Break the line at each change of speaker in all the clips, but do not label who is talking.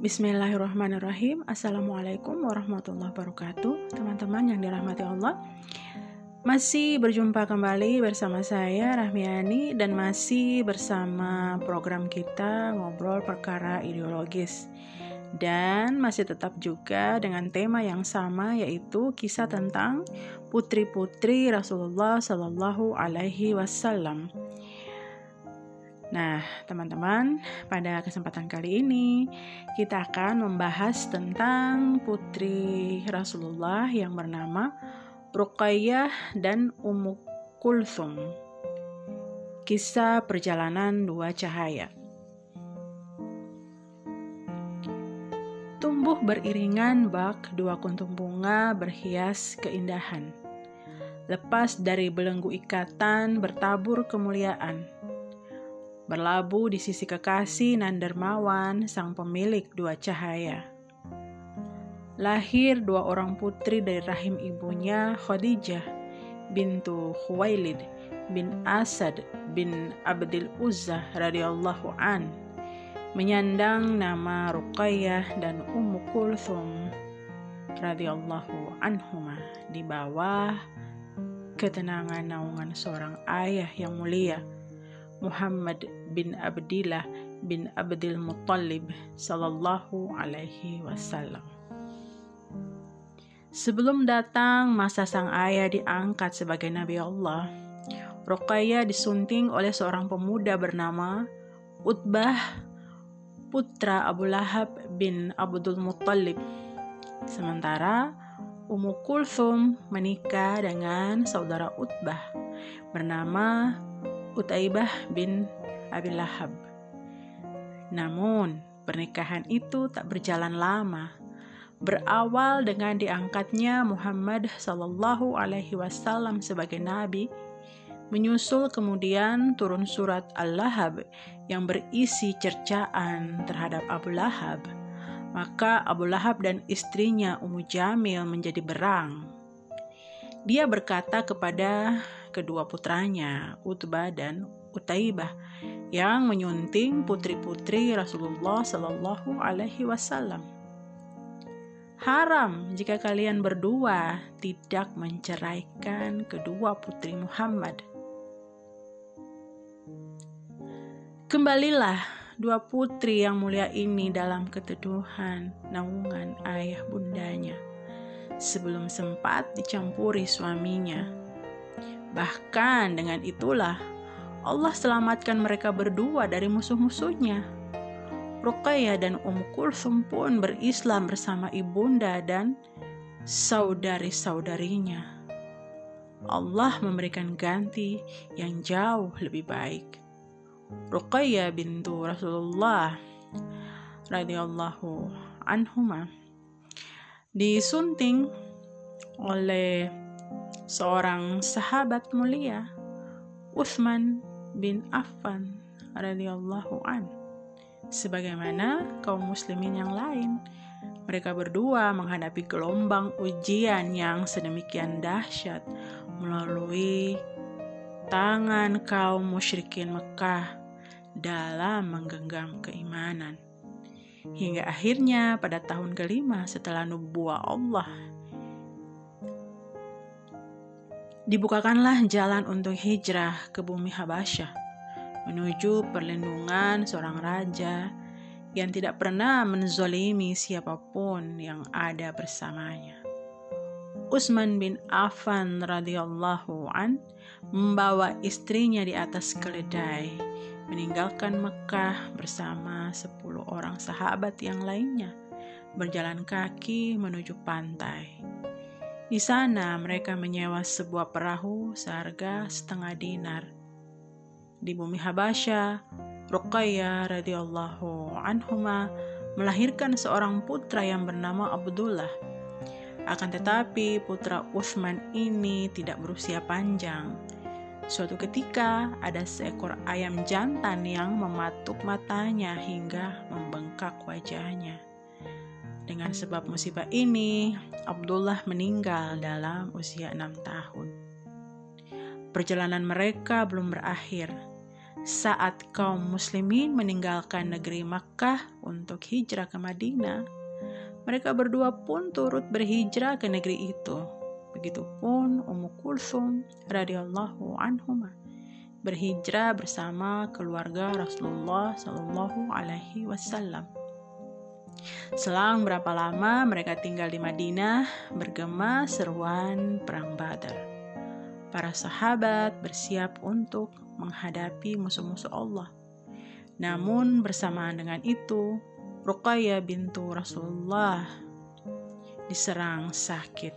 Bismillahirrahmanirrahim. Assalamualaikum warahmatullahi wabarakatuh. Teman-teman yang dirahmati Allah. Masih berjumpa kembali bersama saya Rahmiani dan masih bersama program kita ngobrol perkara ideologis. Dan masih tetap juga dengan tema yang sama yaitu kisah tentang putri-putri Rasulullah Shallallahu alaihi wasallam. Nah, teman-teman, pada kesempatan kali ini kita akan membahas tentang putri Rasulullah yang bernama Ruqayyah dan Ummu Kulthum. Kisah perjalanan dua cahaya. Tumbuh beriringan bak dua kuntum bunga berhias keindahan. Lepas dari belenggu ikatan bertabur kemuliaan berlabuh di sisi kekasih nan dermawan sang pemilik dua cahaya. Lahir dua orang putri dari rahim ibunya Khadijah bintu Khuwailid bin Asad bin Abdul Uzzah radhiyallahu an menyandang nama Ruqayyah dan Ummu Kulthum radhiyallahu anhuma di bawah ketenangan naungan seorang ayah yang mulia Muhammad bin Abdillah bin Abdul Muttalib sallallahu alaihi wasallam. Sebelum datang masa sang ayah diangkat sebagai nabi Allah, Ruqayyah disunting oleh seorang pemuda bernama Utbah putra Abu Lahab bin Abdul Muttalib. Sementara Ummu Kulthum menikah dengan saudara Utbah bernama Utaibah bin Abi Lahab. Namun, pernikahan itu tak berjalan lama. Berawal dengan diangkatnya Muhammad Sallallahu Alaihi Wasallam sebagai nabi, menyusul kemudian turun surat Al-Lahab yang berisi cercaan terhadap Abu Lahab. Maka Abu Lahab dan istrinya Ummu Jamil menjadi berang. Dia berkata kepada kedua putranya, Utbah dan Utaibah, yang menyunting putri-putri Rasulullah Shallallahu Alaihi Wasallam. Haram jika kalian berdua tidak menceraikan kedua putri Muhammad. Kembalilah dua putri yang mulia ini dalam keteduhan naungan ayah bundanya sebelum sempat dicampuri suaminya Bahkan dengan itulah Allah selamatkan mereka berdua dari musuh-musuhnya. Ruqayyah dan Um Kulsum pun berislam bersama ibunda dan saudari-saudarinya. Allah memberikan ganti yang jauh lebih baik. Ruqayyah bintu Rasulullah radhiyallahu anhuma disunting oleh seorang sahabat mulia, Utsman bin Affan radhiyallahu an. Sebagaimana kaum muslimin yang lain, mereka berdua menghadapi gelombang ujian yang sedemikian dahsyat melalui tangan kaum musyrikin Mekah dalam menggenggam keimanan. Hingga akhirnya pada tahun kelima setelah nubuah Allah Dibukakanlah jalan untuk hijrah ke bumi Habasyah menuju perlindungan seorang raja yang tidak pernah menzolimi siapa pun yang ada bersamanya. Utsman bin Affan radhiyallahu an membawa istrinya di atas keledai meninggalkan Mekah bersama sepuluh orang sahabat yang lainnya berjalan kaki menuju pantai. Di sana mereka menyewa sebuah perahu seharga setengah dinar. Di bumi Habasya, Ruqayyah radhiyallahu anhuma melahirkan seorang putra yang bernama Abdullah. Akan tetapi putra Utsman ini tidak berusia panjang. Suatu ketika ada seekor ayam jantan yang mematuk matanya hingga membengkak wajahnya. Dengan sebab musibah ini, Abdullah meninggal dalam usia enam tahun. Perjalanan mereka belum berakhir. saat kaum muslimin meninggalkan negeri Makkah untuk hijrah ke Madinah, mereka berdua pun turut berhijrah ke negeri itu. Begitupun Ummu Kulsum radhiyallahu anhuma berhijrah bersama keluarga Rasulullah Shallallahu alaihi wasallam. Selang berapa lama mereka tinggal di Madinah bergema seruan perang Badar. Para sahabat bersiap untuk menghadapi musuh-musuh Allah. Namun bersamaan dengan itu, Ruqayyah bintu Rasulullah diserang sakit.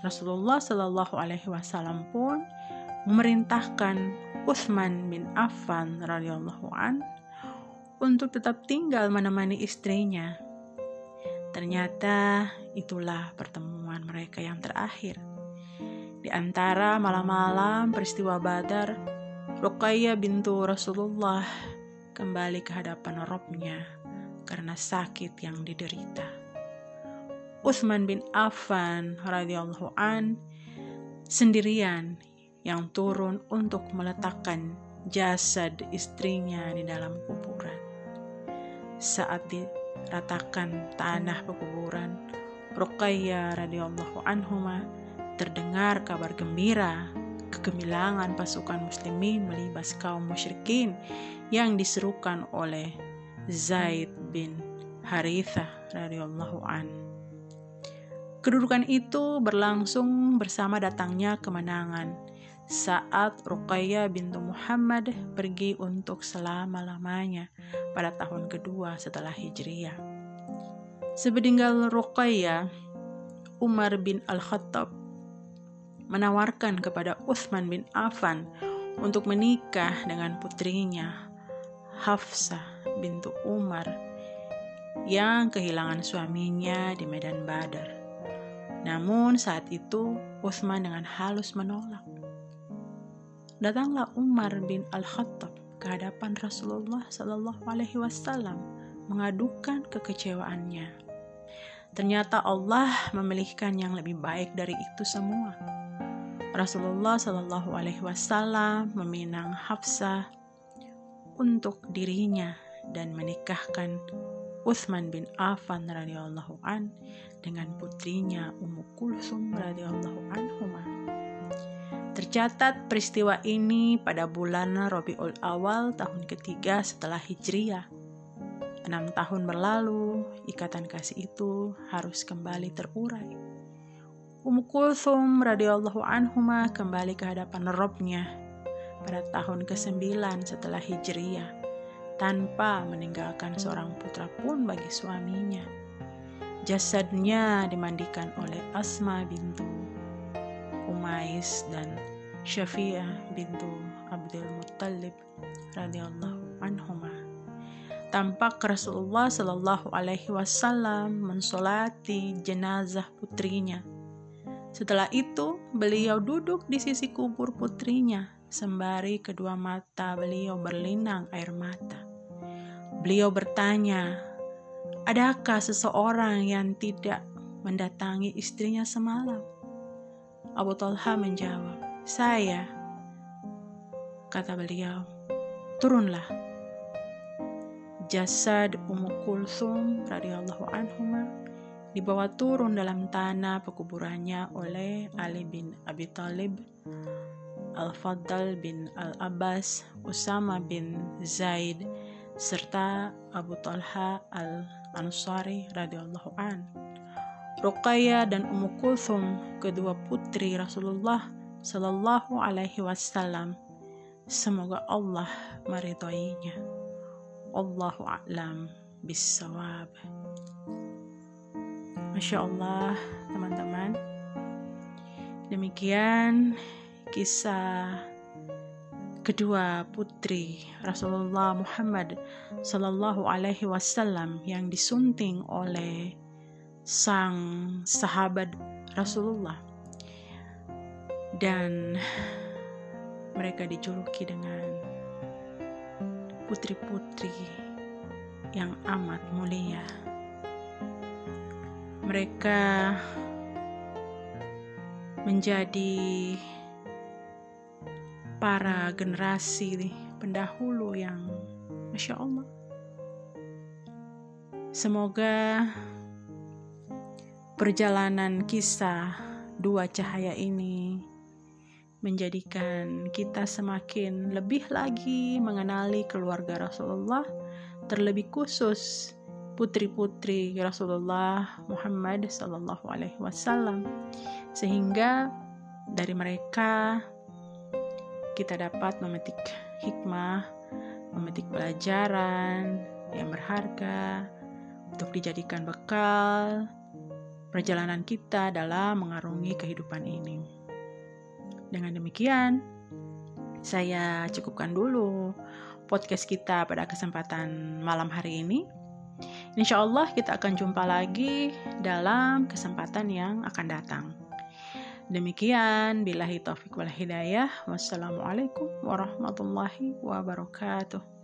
Rasulullah Shallallahu Alaihi Wasallam pun memerintahkan Utsman bin Affan radhiyallahu an untuk tetap tinggal menemani istrinya. Ternyata itulah pertemuan mereka yang terakhir. Di antara malam-malam peristiwa Badar, Ruqayyah bintu Rasulullah kembali ke hadapan Robnya karena sakit yang diderita. Utsman bin Affan radhiyallahu an sendirian yang turun untuk meletakkan jasad istrinya di dalam kuburan. Saat diratakan tanah pekuburan, Ruqayyah radhiyallahu anhuma terdengar kabar gembira kegemilangan pasukan muslimin melibas kaum musyrikin yang diserukan oleh Zaid bin Harithah radhiyallahu an. Kedudukan itu berlangsung bersama datangnya kemenangan saat Ruqayyah bintu Muhammad pergi untuk selama-lamanya pada tahun kedua setelah Hijriyah. Sepeninggal Ruqayyah, Umar bin Al-Khattab menawarkan kepada Uthman bin Affan untuk menikah dengan putrinya Hafsah bintu Umar yang kehilangan suaminya di medan Badar. Namun saat itu Uthman dengan halus menolak. Datanglah Umar bin Al-Khattab ke hadapan Rasulullah Shallallahu Alaihi Wasallam mengadukan kekecewaannya. Ternyata Allah memilihkan yang lebih baik dari itu semua. Rasulullah Shallallahu Alaihi Wasallam meminang Hafsah untuk dirinya dan menikahkan Uthman bin Affan radhiyallahu an dengan putrinya Ummu Kulsum radhiyallahu anhuma. Tercatat peristiwa ini pada bulan Rabiul Awal tahun ketiga setelah Hijriyah. Enam tahun berlalu, ikatan kasih itu harus kembali terurai. Ummu Kulthum radhiyallahu anhuma kembali ke hadapan Robnya pada tahun ke-9 setelah Hijriyah tanpa meninggalkan seorang putra pun bagi suaminya. Jasadnya dimandikan oleh Asma bintu Umais dan Syafi'ah bintu Abdul Muttalib radhiyallahu anhuma. Tampak Rasulullah Shallallahu alaihi wasallam mensolati jenazah putrinya setelah itu, beliau duduk di sisi kubur putrinya, sembari kedua mata beliau berlinang air mata. Beliau bertanya, "Adakah seseorang yang tidak mendatangi istrinya semalam?" Abu Talha menjawab, "Saya." Kata beliau, "Turunlah." Jasad Ummu Kulsum radhiyallahu anhumah dibawa turun dalam tanah pekuburannya oleh Ali bin Abi Talib, Al-Faddal bin Al-Abbas, Usama bin Zaid, serta Abu Talha Al-Ansari radhiyallahu an. Ruqayyah dan Ummu Kulthum, kedua putri Rasulullah Shallallahu alaihi wasallam. Semoga Allah meridhoinya. Allahu a'lam bissawab. Masya Allah, teman-teman. Demikian kisah kedua putri Rasulullah Muhammad Sallallahu Alaihi Wasallam yang disunting oleh sang sahabat Rasulullah dan mereka dijuluki dengan putri-putri yang amat mulia mereka menjadi para generasi pendahulu yang Masya Allah. Semoga perjalanan kisah dua cahaya ini menjadikan kita semakin lebih lagi mengenali keluarga Rasulullah, terlebih khusus putri-putri Rasulullah Muhammad Sallallahu Alaihi Wasallam, sehingga dari mereka kita dapat memetik hikmah, memetik pelajaran yang berharga untuk dijadikan bekal perjalanan kita dalam mengarungi kehidupan ini. Dengan demikian, saya cukupkan dulu podcast kita pada kesempatan malam hari ini. Insya Allah kita akan jumpa lagi dalam kesempatan yang akan datang. Demikian, billahi taufik wal hidayah. Wassalamualaikum warahmatullahi wabarakatuh.